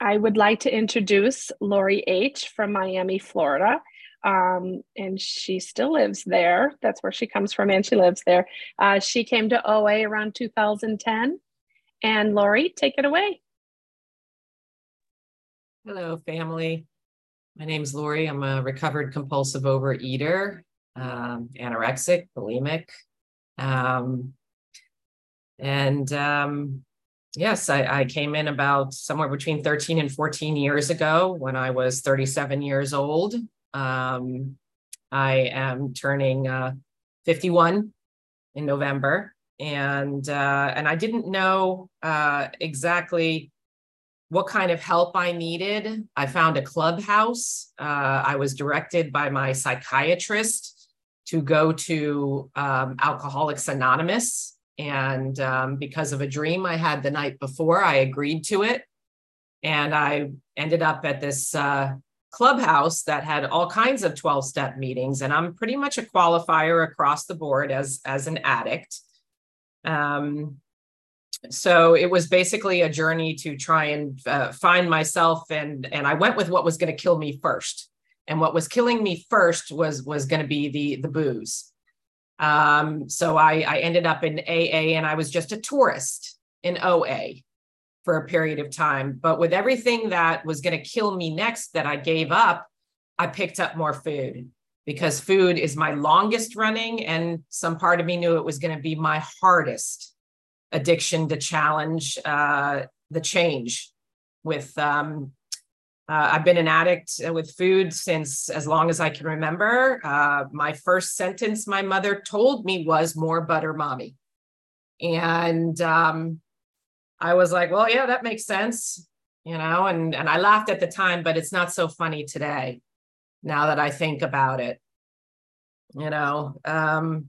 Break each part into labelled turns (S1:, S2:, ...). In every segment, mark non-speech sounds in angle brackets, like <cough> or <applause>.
S1: I would like to introduce Lori H. from Miami, Florida. Um, and she still lives there. That's where she comes from, and she lives there. Uh, she came to OA around 2010. And Lori, take it away.
S2: Hello, family. My name is Lori. I'm a recovered compulsive overeater, um, anorexic, bulimic. Um, and um, yes, I, I, came in about somewhere between 13 and 14 years ago when I was 37 years old. Um, I am turning uh, 51 in November, and uh, and I didn't know uh, exactly what kind of help I needed. I found a clubhouse. Uh, I was directed by my psychiatrist to go to um, Alcoholics Anonymous. And um, because of a dream I had the night before, I agreed to it. And I ended up at this uh, clubhouse that had all kinds of 12 step meetings. And I'm pretty much a qualifier across the board as, as an addict. Um, so it was basically a journey to try and uh, find myself and and i went with what was going to kill me first and what was killing me first was was going to be the the booze um, so I, I ended up in aa and i was just a tourist in oa for a period of time. But with everything that was going to kill me next that i gave up i picked up more food because food is my longest running and some part of me knew it was going to be my hardest addiction to challenge uh, the change with um, uh, I've been an addict with food since as long as I can remember. Uh, my first sentence my mother told me was "More butter, mommy," and um, I was like, "Well, yeah, that makes sense," you know. And and I laughed at the time, but it's not so funny today. Now that I think about it, you know. Um,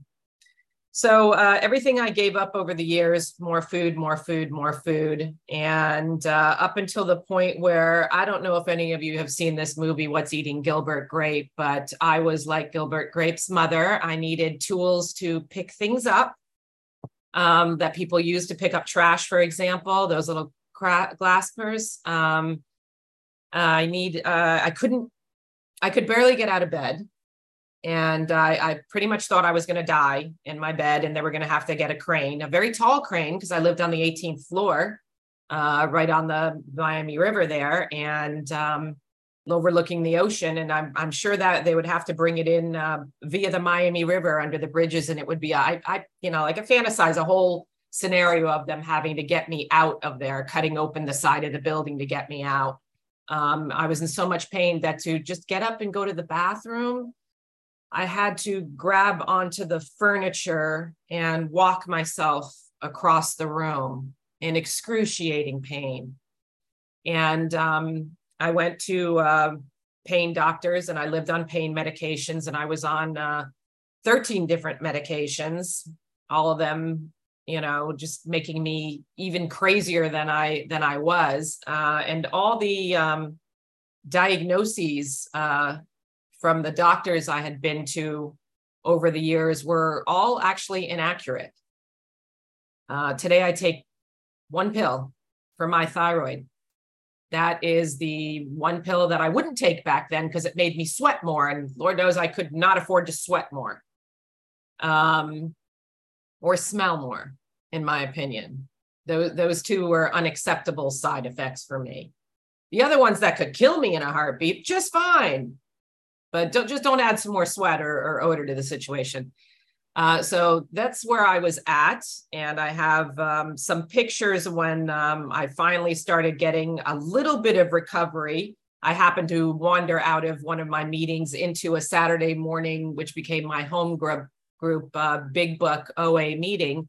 S2: so uh, everything I gave up over the years, more food, more food, more food. And uh, up until the point where I don't know if any of you have seen this movie, What's Eating Gilbert Grape, but I was like Gilbert Grape's mother. I needed tools to pick things up um, that people use to pick up trash, for example, those little cra- glaspers. Um, I need, uh, I couldn't, I could barely get out of bed and I, I, pretty much thought I was going to die in my bed, and they were going to have to get a crane, a very tall crane, because I lived on the 18th floor, uh, right on the Miami River there, and um, overlooking the ocean. And I'm I'm sure that they would have to bring it in uh, via the Miami River under the bridges, and it would be I I you know like I fantasize a whole scenario of them having to get me out of there, cutting open the side of the building to get me out. Um, I was in so much pain that to just get up and go to the bathroom I had to grab onto the furniture and walk myself across the room in excruciating pain. And um, I went to uh, pain doctors and I lived on pain medications and I was on uh, 13 different medications, all of them, you know, just making me even crazier than I than I was. Uh, and all the um, diagnoses uh, from the doctors I had been to over the years were all actually inaccurate. Uh, today, I take one pill for my thyroid. That is the one pill that I wouldn't take back then because it made me sweat more. And Lord knows I could not afford to sweat more um, or smell more, in my opinion. Those, those two were unacceptable side effects for me. The other ones that could kill me in a heartbeat, just fine but don't just don't add some more sweat or, or odor to the situation. Uh, so that's where I was at, and I have um, some pictures when um, I finally started getting a little bit of recovery. I happened to wander out of one of my meetings into a Saturday morning, which became my home group group uh, Big Book OA meeting,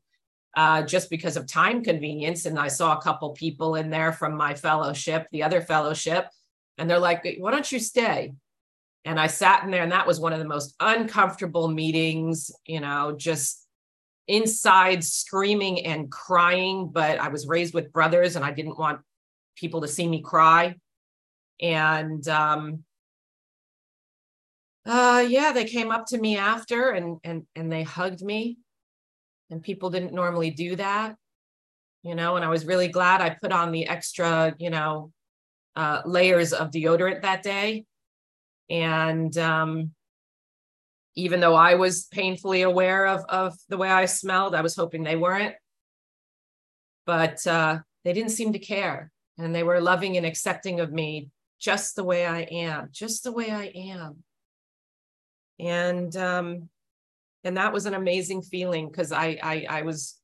S2: uh, just because of time convenience. And I saw a couple people in there from my fellowship, the other fellowship, and they're like, "Why don't you stay?" And I sat in there, and that was one of the most uncomfortable meetings, you know, just inside screaming and crying. But I was raised with brothers, and I didn't want people to see me cry. And um, uh, yeah, they came up to me after and and and they hugged me, and people didn't normally do that, you know. And I was really glad I put on the extra, you know, uh, layers of deodorant that day. And um, even though I was painfully aware of, of the way I smelled, I was hoping they weren't. But uh, they didn't seem to care. And they were loving and accepting of me just the way I am, just the way I am. And um, and that was an amazing feeling because I, I I was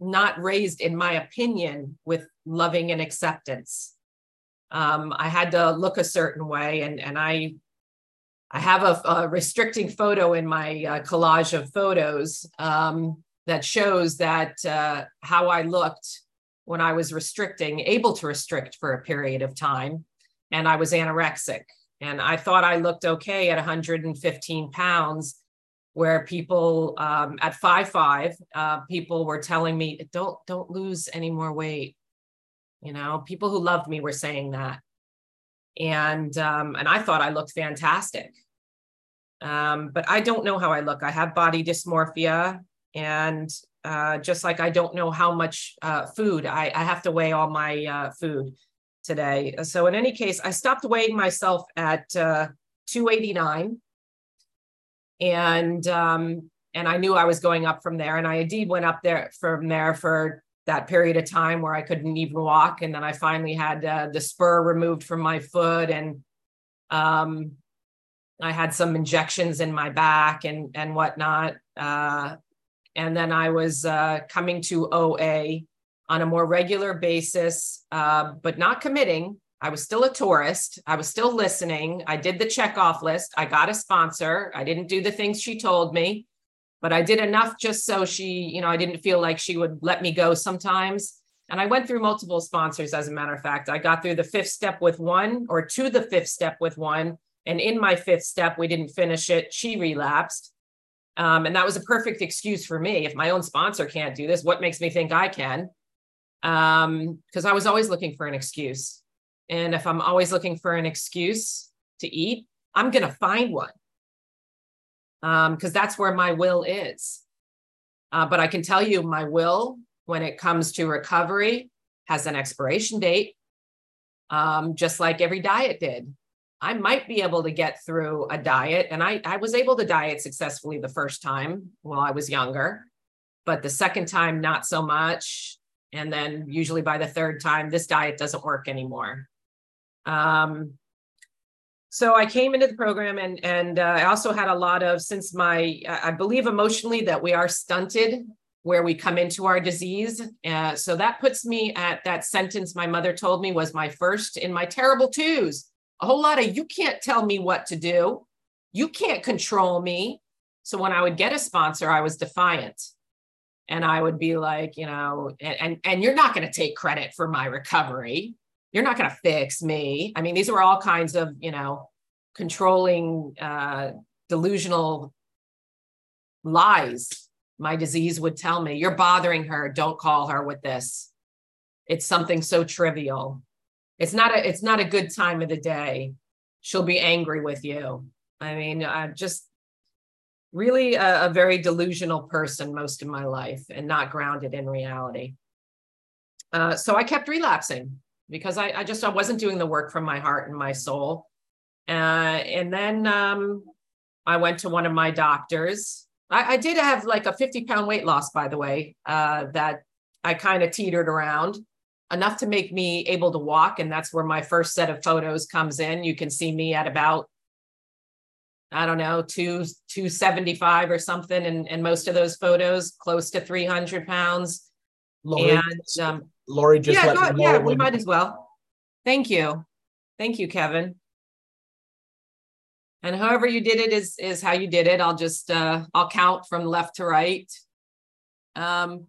S2: not raised, in my opinion, with loving and acceptance. Um, I had to look a certain way, and and I I have a, a restricting photo in my uh, collage of photos um, that shows that uh, how I looked when I was restricting, able to restrict for a period of time, and I was anorexic. And I thought I looked okay at 115 pounds, where people um, at five five, uh, people were telling me, "Don't don't lose any more weight." You know, people who loved me were saying that, and um, and I thought I looked fantastic. Um, but I don't know how I look. I have body dysmorphia, and uh, just like I don't know how much uh, food I, I have to weigh all my uh, food today. So in any case, I stopped weighing myself at uh, 289, and um, and I knew I was going up from there. And I indeed went up there from there for that period of time where I couldn't even walk. And then I finally had uh, the spur removed from my foot and um, I had some injections in my back and, and whatnot. Uh, and then I was uh, coming to OA on a more regular basis, uh, but not committing. I was still a tourist. I was still listening. I did the check off list. I got a sponsor. I didn't do the things she told me but I did enough just so she, you know, I didn't feel like she would let me go sometimes. And I went through multiple sponsors, as a matter of fact. I got through the fifth step with one or to the fifth step with one. And in my fifth step, we didn't finish it. She relapsed. Um, and that was a perfect excuse for me. If my own sponsor can't do this, what makes me think I can? Because um, I was always looking for an excuse. And if I'm always looking for an excuse to eat, I'm going to find one because um, that's where my will is. Uh, but I can tell you, my will, when it comes to recovery, has an expiration date, um, just like every diet did. I might be able to get through a diet, and I, I was able to diet successfully the first time while I was younger, but the second time, not so much. And then, usually by the third time, this diet doesn't work anymore. Um, so I came into the program and and uh, I also had a lot of since my I believe emotionally that we are stunted where we come into our disease. Uh, so that puts me at that sentence my mother told me was my first in my terrible twos. A whole lot of you can't tell me what to do. You can't control me. So when I would get a sponsor, I was defiant. And I would be like, you know, and and, and you're not going to take credit for my recovery you're not going to fix me. I mean, these were all kinds of, you know, controlling, uh, delusional lies. My disease would tell me, you're bothering her. Don't call her with this. It's something so trivial. It's not a, it's not a good time of the day. She'll be angry with you. I mean, I'm just really a, a very delusional person most of my life and not grounded in reality. Uh, so I kept relapsing because I, I just I wasn't doing the work from my heart and my soul. Uh, and then um, I went to one of my doctors. I, I, did have like a 50 pound weight loss, by the way, uh, that I kind of teetered around enough to make me able to walk. And that's where my first set of photos comes in. You can see me at about, I don't know, two, 275 or something. And, and most of those photos close to 300 pounds.
S3: Lori, and um, Lori just
S2: yeah,
S3: let
S2: go, yeah, we might as well. Thank you, thank you, Kevin. And however you did it is is how you did it. I'll just uh, I'll count from left to right. Um,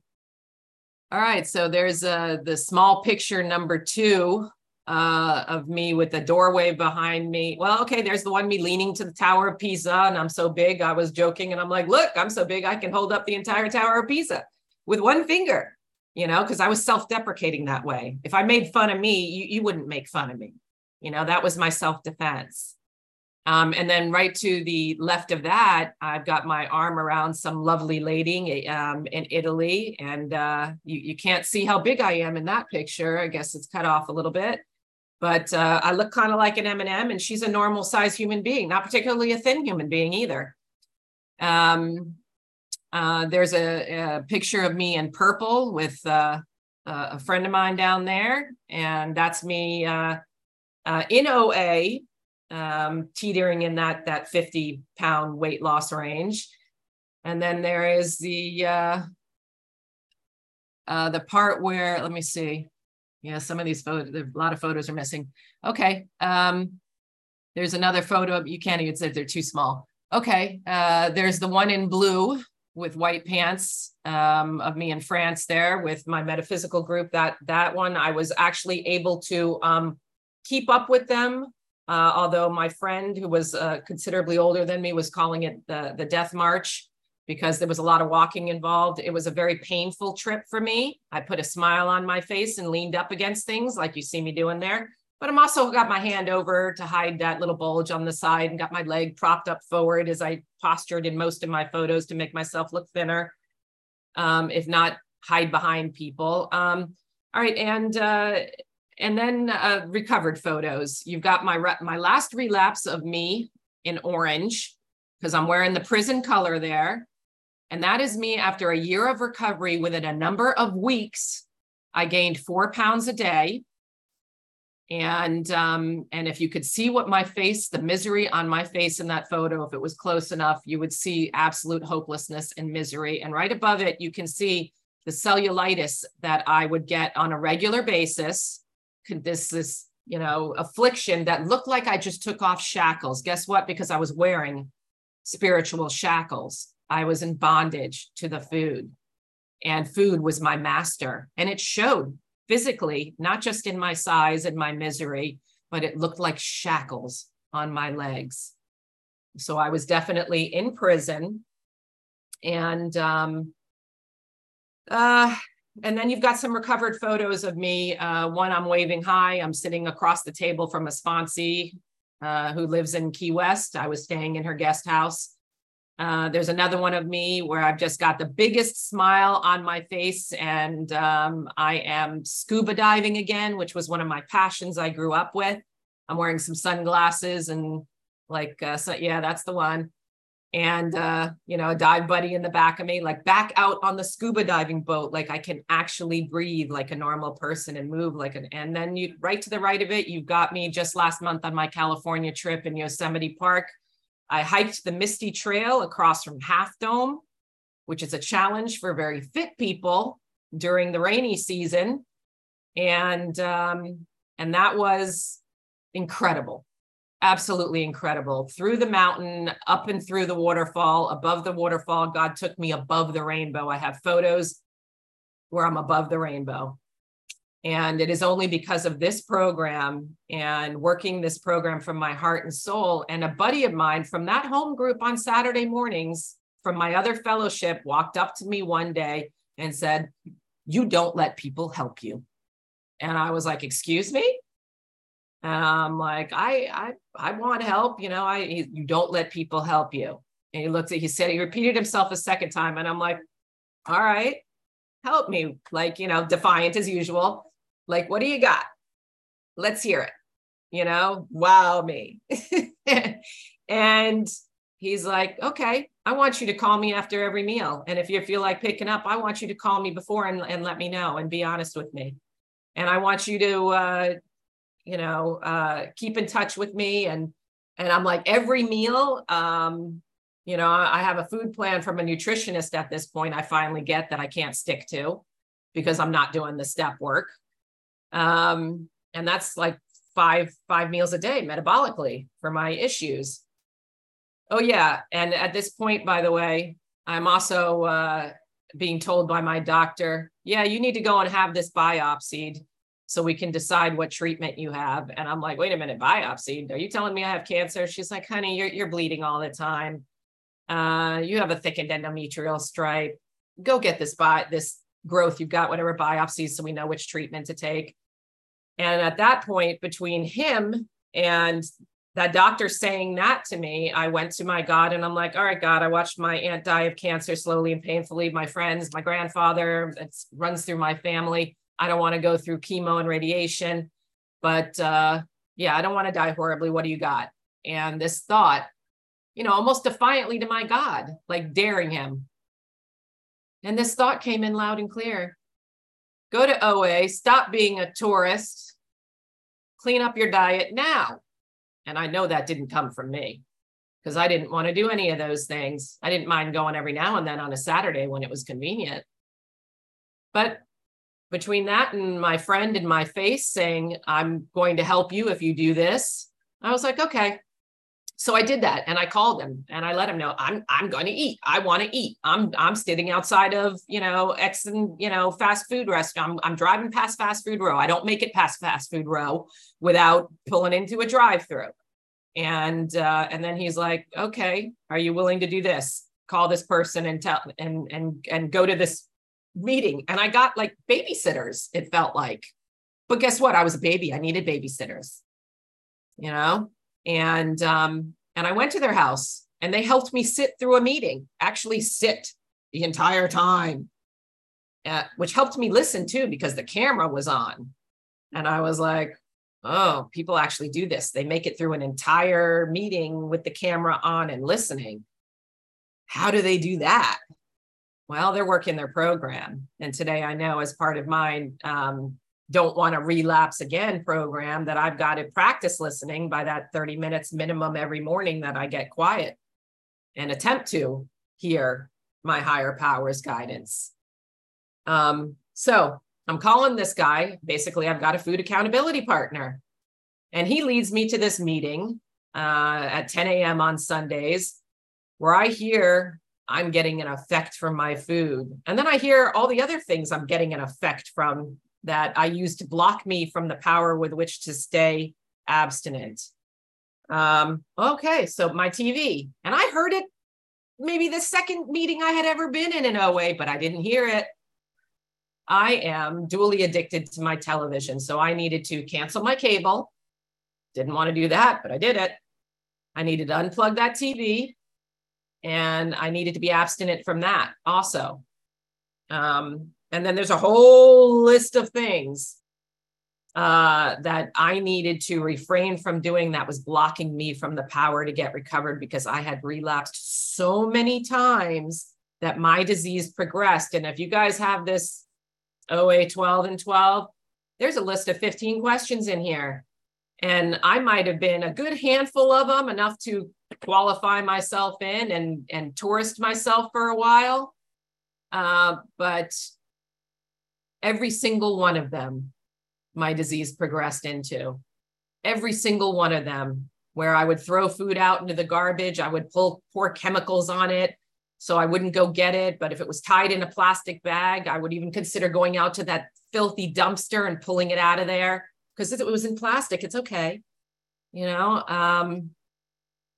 S2: all right, so there's uh, the small picture number two uh, of me with the doorway behind me. Well, okay, there's the one me leaning to the Tower of Pisa, and I'm so big. I was joking, and I'm like, look, I'm so big, I can hold up the entire Tower of Pisa with one finger you know, because I was self deprecating that way. If I made fun of me, you, you wouldn't make fun of me. You know, that was my self defense. Um, and then right to the left of that, I've got my arm around some lovely lady um, in Italy. And uh, you, you can't see how big I am in that picture. I guess it's cut off a little bit. but uh, I look kind of like an M&M and she's a normal size human being, not particularly a thin human being either. Um, uh, there's a, a, picture of me in purple with uh, a friend of mine down there, and that's me uh, uh, in OA, um, teetering in that that 50 pound weight loss range. And then there is the uh, the part where let me see yeah, some of these photos, a lot of photos are missing. Okay. Um, there's another photo. You can't even say they're too small. Okay. There's the one in blue with white pants um, of me in France there with my metaphysical group. That that one I was actually able to um, keep up with them. Uh, although my friend who was uh, considerably older than me was calling it the, the death march because there was a lot of walking involved. It was a very painful trip for me. I put a smile on my face and leaned up against things like you see me doing there. But I'm also got my hand over to hide that little bulge on the side and got my leg propped up forward as I postured in most of my photos to make myself look thinner, um, if not hide behind people. Um, all right, and uh, and then uh, recovered photos. You've got my re- my last relapse of me in orange because I'm wearing the prison color there. And that is me after a year of recovery within a number of weeks. I gained four pounds a day. And um, and if you could see what my face, the misery on my face in that photo, if it was close enough, you would see absolute hopelessness and misery. And right above it, you can see the cellulitis that I would get on a regular basis. This this you know affliction that looked like I just took off shackles. Guess what? Because I was wearing spiritual shackles. I was in bondage to the food, and food was my master. And it showed physically, not just in my size and my misery, but it looked like shackles on my legs. So I was definitely in prison. And um, uh, and then you've got some recovered photos of me. Uh, one, I'm waving high. I'm sitting across the table from a sponsee uh, who lives in Key West. I was staying in her guest house. Uh, there's another one of me where I've just got the biggest smile on my face, and um, I am scuba diving again, which was one of my passions I grew up with. I'm wearing some sunglasses and like, uh, so, yeah, that's the one. And uh, you know, a dive buddy in the back of me, like back out on the scuba diving boat, like I can actually breathe like a normal person and move like an. And then you right to the right of it, you've got me just last month on my California trip in Yosemite Park I hiked the Misty Trail across from Half Dome, which is a challenge for very fit people during the rainy season. And um, and that was incredible, absolutely incredible. Through the mountain, up and through the waterfall, above the waterfall, God took me above the rainbow. I have photos where I'm above the rainbow. And it is only because of this program and working this program from my heart and soul. And a buddy of mine from that home group on Saturday mornings from my other fellowship walked up to me one day and said, You don't let people help you. And I was like, Excuse me? And I'm like, I I I want help. You know, I you don't let people help you. And he looked at, he said, he repeated himself a second time. And I'm like, all right, help me. Like, you know, defiant as usual. Like, what do you got? Let's hear it. You know, wow me. <laughs> and he's like, okay, I want you to call me after every meal. And if you feel like picking up, I want you to call me before and, and let me know and be honest with me. And I want you to, uh, you know, uh, keep in touch with me. And, and I'm like, every meal, um, you know, I have a food plan from a nutritionist at this point. I finally get that I can't stick to because I'm not doing the step work um, and that's like five five meals a day metabolically for my issues. Oh yeah. And at this point by the way i'm also uh, being told by my doctor yeah you need to go and have this biopsied so we can decide what treatment you have. And i'm like wait a minute biopsied? Are you telling me i have cancer? She's like honey you're, you're bleeding all the time. Uh, you have a thickened endometrial stripe. Go get this bi- this growth you've got, whatever biopsies, so we know which treatment to take. And at that point, between him and that doctor saying that to me, I went to my God and I'm like, all right, God, I watched my aunt die of cancer slowly and painfully. My friends, my grandfather, it runs through my family. I don't want to go through chemo and radiation. but uh, yeah, I don't want to die horribly. What do you got? And this thought, you know, almost defiantly to my God, like daring him. And this thought came in loud and clear go to OA, stop being a tourist, clean up your diet now. And I know that didn't come from me because I didn't want to do any of those things. I didn't mind going every now and then on a Saturday when it was convenient. But between that and my friend in my face saying, I'm going to help you if you do this, I was like, okay. So I did that and I called him and I let him know I'm I'm going to eat. I want to eat. I'm I'm sitting outside of, you know, X and, you know, fast food restaurant. I'm, I'm driving past fast food row. I don't make it past fast food row without pulling into a drive-through. And uh, and then he's like, okay, are you willing to do this? Call this person and tell and and and go to this meeting and I got like babysitters, it felt like. But guess what? I was a baby. I needed babysitters, you know? And um, and I went to their house and they helped me sit through a meeting, actually sit the entire time, uh, which helped me listen too because the camera was on. And I was like, oh, people actually do this. They make it through an entire meeting with the camera on and listening. How do they do that? Well, they're working their program. And today I know as part of mine, um, don't want to relapse again program that I've got to practice listening by that 30 minutes minimum every morning that I get quiet and attempt to hear my higher powers guidance. Um, so I'm calling this guy. Basically, I've got a food accountability partner, and he leads me to this meeting uh, at 10 a.m. on Sundays where I hear I'm getting an effect from my food. And then I hear all the other things I'm getting an effect from that I use to block me from the power with which to stay abstinent. Um, okay, so my TV, and I heard it maybe the second meeting I had ever been in in OA, but I didn't hear it. I am dually addicted to my television. So I needed to cancel my cable. Didn't want to do that, but I did it. I needed to unplug that TV and I needed to be abstinent from that also. Um, and then there's a whole list of things uh, that I needed to refrain from doing that was blocking me from the power to get recovered because I had relapsed so many times that my disease progressed. And if you guys have this OA 12 and 12, there's a list of 15 questions in here. And I might have been a good handful of them, enough to qualify myself in and and tourist myself for a while uh, but every single one of them my disease progressed into. Every single one of them where i would throw food out into the garbage i would pull pour chemicals on it so i wouldn't go get it. But if it was tied in a plastic bag i would even consider going out to that filthy dumpster and pulling it out of there because it was in plastic it's okay you know? Um,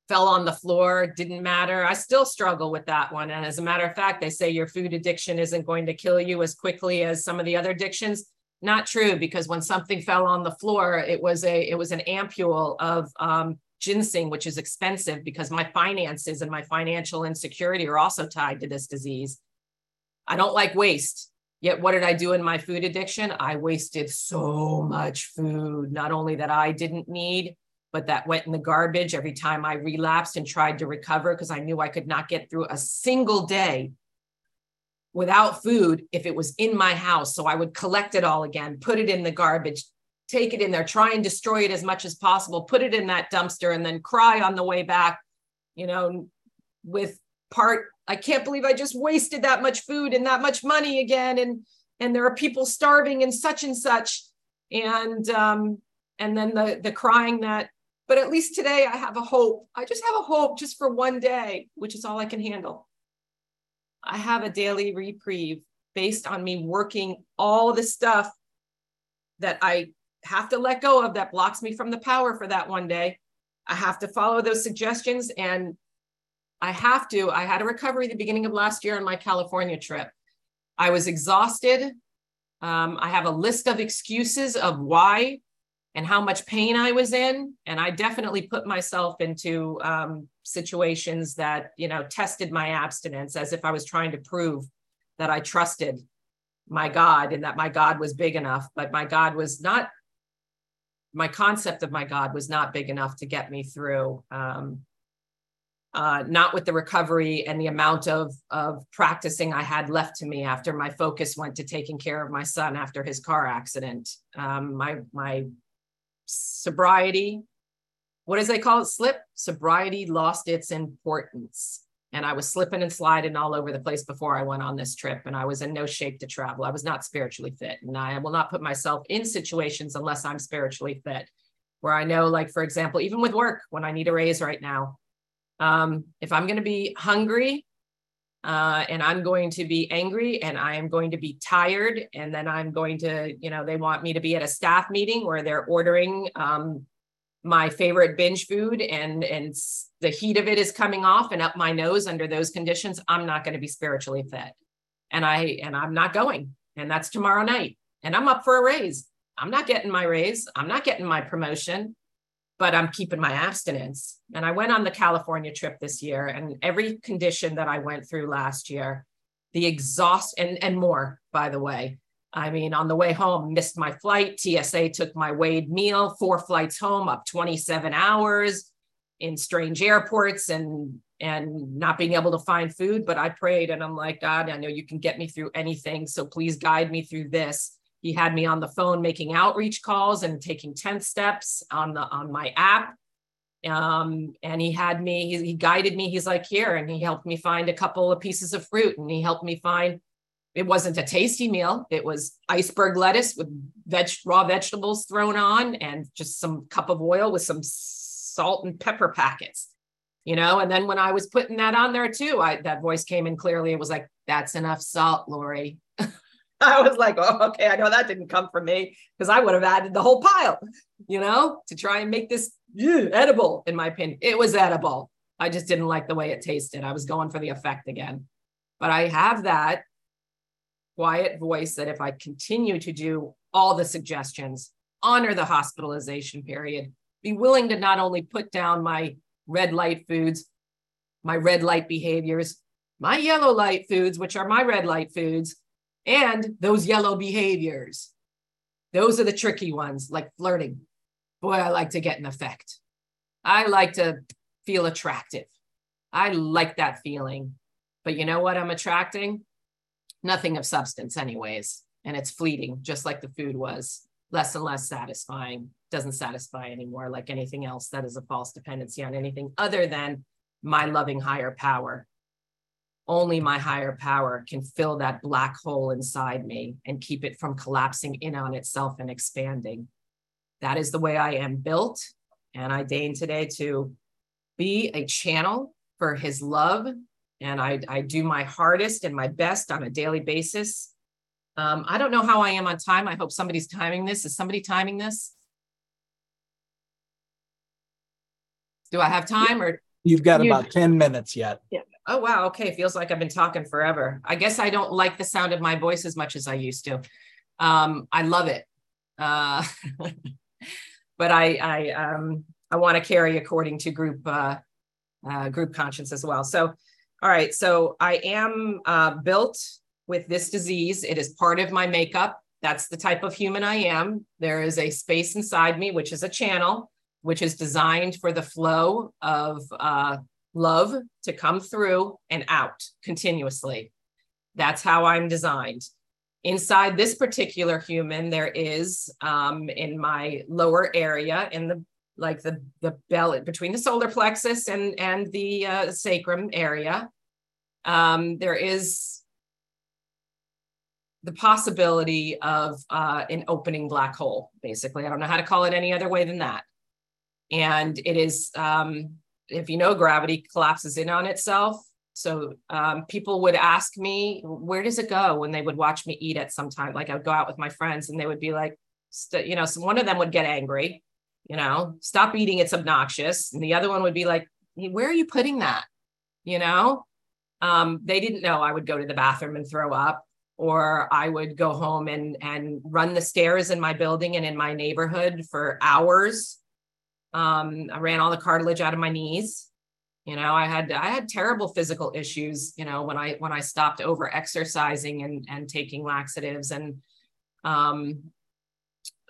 S2: fell on the floor, didn't matter. I still struggle with that one. And as a matter of fact, they say your food addiction isn't going to kill you as quickly as some of the other addictions. Not true, because when something fell on the floor, it was a it was an ampule of um, ginseng, which is expensive because my finances and my financial insecurity are also tied to this disease. I don't like waste. Yet, what did I do in my food addiction? I wasted so much food, not only that I didn't need, but that went in the garbage every time I relapsed and tried to recover because I knew I could not get through a single day without food if it was in my house. So I would collect it all again, put it in the garbage, take it in there, try and destroy it as much as possible, put it in that dumpster, and then cry on the way back, you know, with part, I can't believe I just wasted that much food and that much money again. And and there are people starving and such and such. And um, and then the the crying that but at least today I have a hope. I just have a hope just for one day, which is all I can handle. I have a daily reprieve based on me working all the stuff that I have to let go of that blocks me from the power for that one day. I have to follow those suggestions and I have to. I had a recovery the beginning of last year on my California trip. I was exhausted. Um, I have a list of excuses of why and how much pain I was in. And I definitely put myself into um, situations that, you know, tested my abstinence as if I was trying to prove that I trusted my God and that my God was big enough. But my God was not my concept of my God was not big enough to get me through. Um, uh, not with the recovery and the amount of of practicing I had left to me after my focus went to taking care of my son after his car accident. Um, my my sobriety, what does they call it? Slip sobriety lost its importance, and I was slipping and sliding all over the place before I went on this trip, and I was in no shape to travel. I was not spiritually fit, and I will not put myself in situations unless I'm spiritually fit. Where I know, like for example, even with work, when I need a raise right now, um, if I'm going to be hungry uh, and I'm going to be angry and I am going to be tired, and then I'm going to, you know, they want me to be at a staff meeting where they're ordering um, my favorite binge food and and the heat of it is coming off and up my nose under those conditions i'm not going to be spiritually fit and i and i'm not going. And that's tomorrow night. And i'm up for a raise. I'm not getting my raise. I'm not getting my promotion but I'm keeping my abstinence. And I went on the California trip this year, and every condition that I went through last year, the exhaust and and more, by the way. I mean, on the way home, missed my flight. TSA took my weighed meal, four flights home, up 27 hours in strange airports and and not being able to find food. But I prayed and I'm like, God, I know you can get me through anything. So please guide me through this he had me on the phone making outreach calls and taking 10 steps on the on my app. Um, and he had me he, he guided me. He's like here and he helped me find a couple of pieces of fruit and he helped me find it wasn't a tasty meal. It was iceberg lettuce with veg raw vegetables thrown on and just some cup of oil with some salt and pepper packets you know? And then when i was putting that on there too i that voice came in clearly. It was like that's enough salt lori <laughs> <laughs> I was like, oh, okay, I know that didn't come from me because I would have added the whole pile, you know, to try and make this edible, in my opinion. It was edible. I just didn't like the way it tasted. I was going for the effect again. But I have that quiet voice that if I continue to do all the suggestions, honor the hospitalization period, be willing to not only put down my red light foods, my red light behaviors, my yellow light foods, which are my red light foods, and those yellow behaviors. Those are the tricky ones, like flirting. Boy, I like to get an effect. I like to feel attractive. I like that feeling. But you know what I'm attracting? Nothing of substance, anyways. And it's fleeting, just like the food was. Less and less satisfying. Doesn't satisfy anymore, like anything else that is a false dependency on anything other than my loving higher power only my higher power can fill that black hole inside me and keep it from collapsing in on itself and expanding. That is the way I am built. And I deign today to be a channel for his love. And I, I do my hardest and my best on a daily basis. Um, I don't know how I am on time. I hope somebody's timing this. Is somebody timing this? Do I have time or?
S3: You've got about 10 minutes yet.
S1: Yeah
S2: oh wow okay feels like i've been talking forever. I guess i don't like the sound of my voice as much as i used to. Um, i love it. Uh, <laughs> but i i um, i want to carry according to group uh, uh, group conscience as well. So all right so i am uh, built with this disease. It is part of my makeup. That's the type of human i am. There is a space inside me which is a channel which is designed for the flow of uh, love to come through and out continuously. That's how I'm designed. Inside this particular human, there is um, in my lower area, in the like the the belly between the solar plexus and and the uh, sacrum area, um, there is the possibility of uh, an opening black hole. Basically, I don't know how to call it any other way than that. And it is um, if you know gravity collapses in on itself. So um, people would ask me where does it go? When they would watch me eat at some time. Like i would go out with my friends and they would be like you know so one of them would get angry you know stop eating it's obnoxious. And the other one would be like where are you putting that? You know? Um, they didn't know i would go to the bathroom and throw up or i would go home and and run the stairs in my building and in my neighborhood for hours um, I ran all the cartilage out of my knees. You know, I had I had terrible physical issues. You know, when I when I stopped over exercising and and taking laxatives, and um,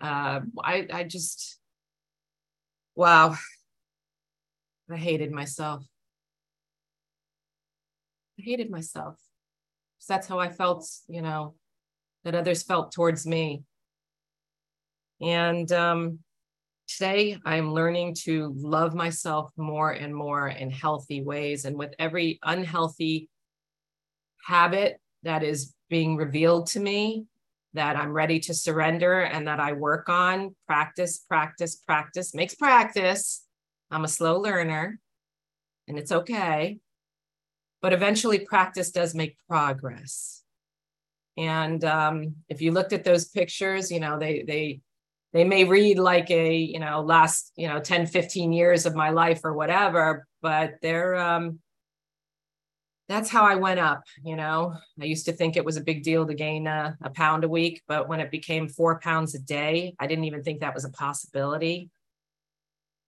S2: uh, I I just wow, I hated myself. I hated myself. That's how I felt, you know, that others felt towards me. And um, today I'm learning to love myself more and more in healthy ways. And with every unhealthy habit that is being revealed to me, that I'm ready to surrender and that I work on, practice, practice, practice makes practice. I'm a slow learner and it's okay. But eventually, practice does make progress. And um, if you looked at those pictures, you know, they, they, they may read like a you know last you know 10 15 years of my life or whatever but they're um that's how i went up you know? I used to think it was a big deal to gain a, a pound a week but when it became four pounds a day i didn't even think that was a possibility.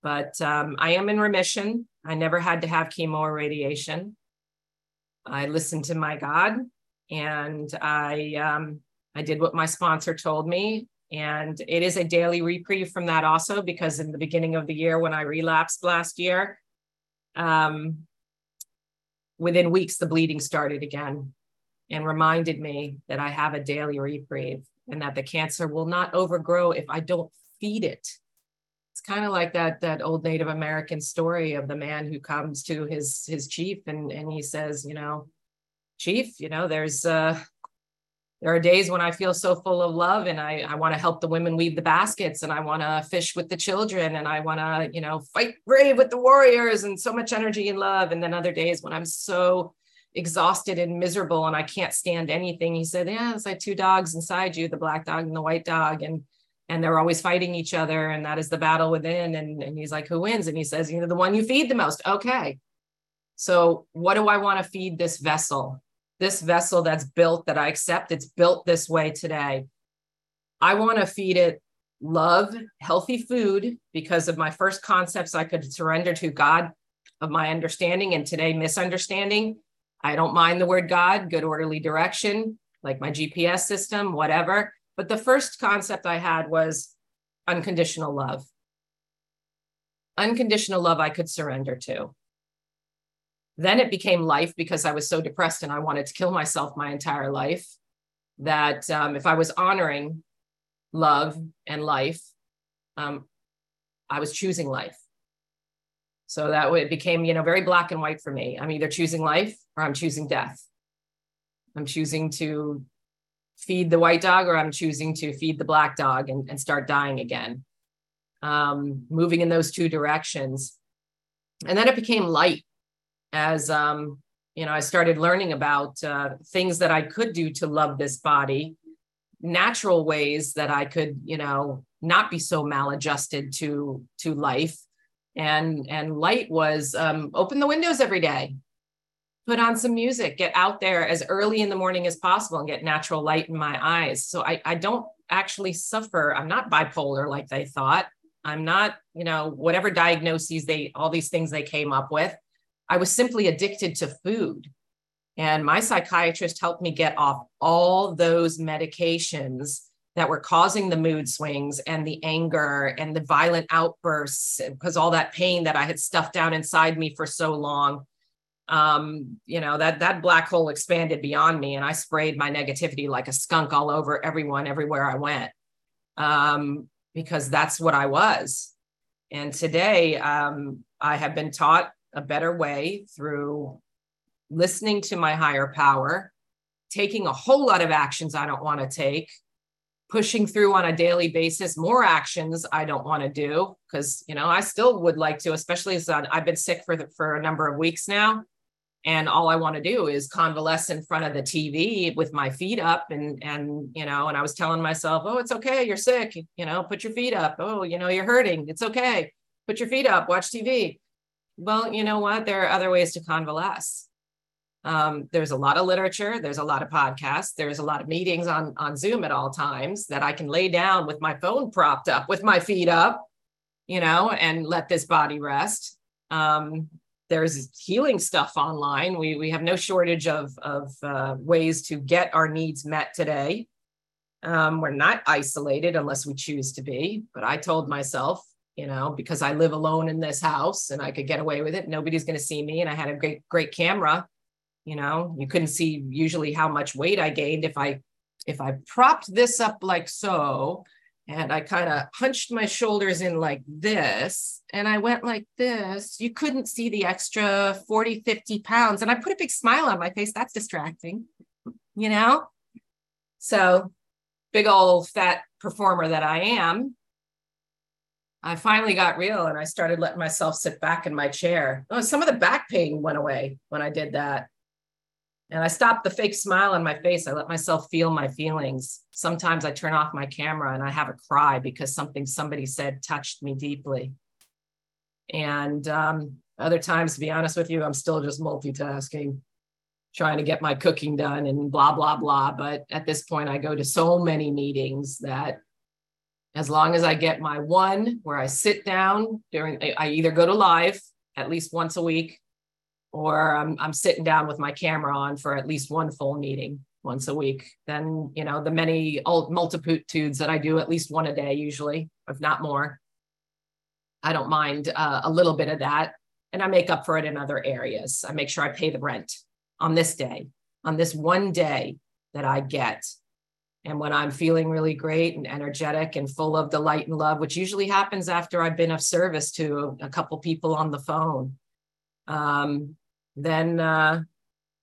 S2: But um, i am in remission. I never had to have chemo or radiation. I listened to my god and i um, i did what my sponsor told me and it is a daily reprieve from that also, because in the beginning of the year when I relapsed last year, um, within weeks, the bleeding started again and reminded me that I have a daily reprieve and that the cancer will not overgrow if I don't feed it. It's kind of like that that old Native American story of the man who comes to his his chief and and he says, you know, chief, you know, there's uh there are days when I feel so full of love and I, I want to help the women weave the baskets and I want to fish with the children and I want to, you know, fight brave with the warriors and so much energy and love. And then other days when I'm so exhausted and miserable and I can't stand anything. He said, Yeah, it's like two dogs inside you, the black dog and the white dog. And and they're always fighting each other. And that is the battle within. And, and he's like, Who wins? And he says, You know, the one you feed the most. Okay. So what do I want to feed this vessel? This vessel that's built that I accept, it's built this way today. I want to feed it love, healthy food because of my first concepts I could surrender to God of my understanding and today misunderstanding. I don't mind the word God, good orderly direction, like my GPS system, whatever. But the first concept I had was unconditional love. Unconditional love I could surrender to. Then it became life because I was so depressed and I wanted to kill myself my entire life. That um, if I was honoring love and life, um, I was choosing life. So that it became, you know, very black and white for me. I'm either choosing life or I'm choosing death. I'm choosing to feed the white dog or I'm choosing to feed the black dog and, and start dying again. Um, moving in those two directions. And then it became light as um, you know, I started learning about uh, things that I could do to love this body, natural ways that I could, you know, not be so maladjusted to to life. And and light was um, open the windows every day, put on some music, get out there as early in the morning as possible, and get natural light in my eyes. So I I don't actually suffer. I'm not bipolar like they thought. I'm not, you know, whatever diagnoses they all these things they came up with. I was simply addicted to food. And my psychiatrist helped me get off all those medications that were causing the mood swings and the anger and the violent outbursts because all that pain that I had stuffed down inside me for so long. Um, you know, that that black hole expanded beyond me and I sprayed my negativity like a skunk all over everyone everywhere I went. Um, because that's what I was. And today um, I have been taught a better way through listening to my higher power, taking a whole lot of actions I don't want to take, pushing through on a daily basis more actions I don't want to do because you know I still would like to, especially as I've been sick for the, for a number of weeks now, and all I want to do is convalesce in front of the TV with my feet up and and you know and I was telling myself, oh, it's okay, you're sick, you know, put your feet up. Oh, you know, you're hurting, it's okay, put your feet up, watch TV well, you know what? There are other ways to convalesce. Um, there's a lot of literature, there's a lot of podcasts, there's a lot of meetings on, on Zoom at all times that I can lay down with my phone propped up, with my feet up, you know, and let this body rest. Um, there's healing stuff online. We, we have no shortage of, of uh, ways to get our needs met today. Um, we're not isolated unless we choose to be. But I told myself, you know, because I live alone in this house and I could get away with it. Nobody's going to see me. And I had a great, great camera. You know, you couldn't see usually how much weight I gained if I if I propped this up like so and I kind of hunched my shoulders in like this and I went like this, you couldn't see the extra 40, 50 pounds. And I put a big smile on my face. That's distracting, you know? So, big old fat performer that I am, I finally got real and I started letting myself sit back in my chair. Oh, some of the back pain went away when I did that. And I stopped the fake smile on my face. I let myself feel my feelings. Sometimes I turn off my camera and I have a cry because something somebody said touched me deeply. And um, other times, to be honest with you, I'm still just multitasking, trying to get my cooking done and blah, blah, blah. But at this point, I go to so many meetings that as long as I get my one where I sit down during, I either go to live at least once a week or I'm, I'm sitting down with my camera on for at least one full meeting once a week. Then, you know, the many multitudes that I do at least one a day, usually, if not more. I don't mind uh, a little bit of that. And I make up for it in other areas. I make sure I pay the rent on this day, on this one day that I get. And when I'm feeling really great and energetic and full of delight and love, which usually happens after I've been of service to a, couple people on the phone, um, then uh,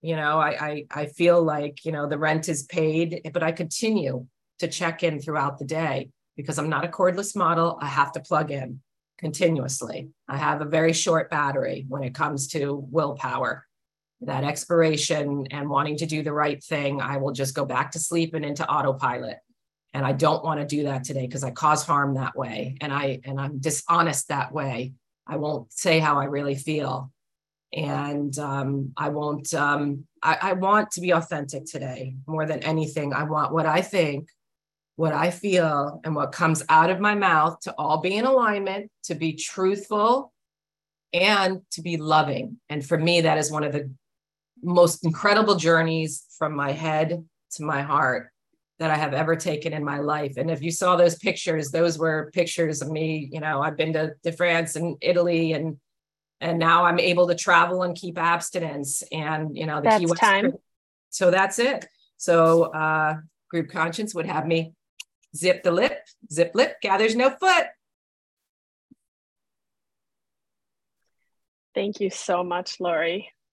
S2: you know I, I i feel like you know the rent is paid but i continue to check in throughout the day because i'm not a cordless model. I have to plug in continuously. I have a very short battery when it comes to willpower that expiration and wanting to do the right thing i will just go back to sleep and into autopilot and i don't want to do that today because i cause harm that way and i and i'm dishonest that way i won't say how i really feel and um, I won't. Um, I, I want to be authentic today more than anything. I want what I think, what I feel, and what comes out of my mouth to all be in alignment, to be truthful, and to be loving. And for me, that is one of the most incredible journeys from my head to my heart that I have ever taken in my life. And if you saw those pictures, those were pictures of me. You know, I've been to, to France and Italy and and now I'm able to travel and keep abstinence and you know the
S1: that's Key time.
S2: So that's it. So uh, group conscience would have me zip the lip, zip lip, gathers no foot.
S1: Thank you so much, Lori.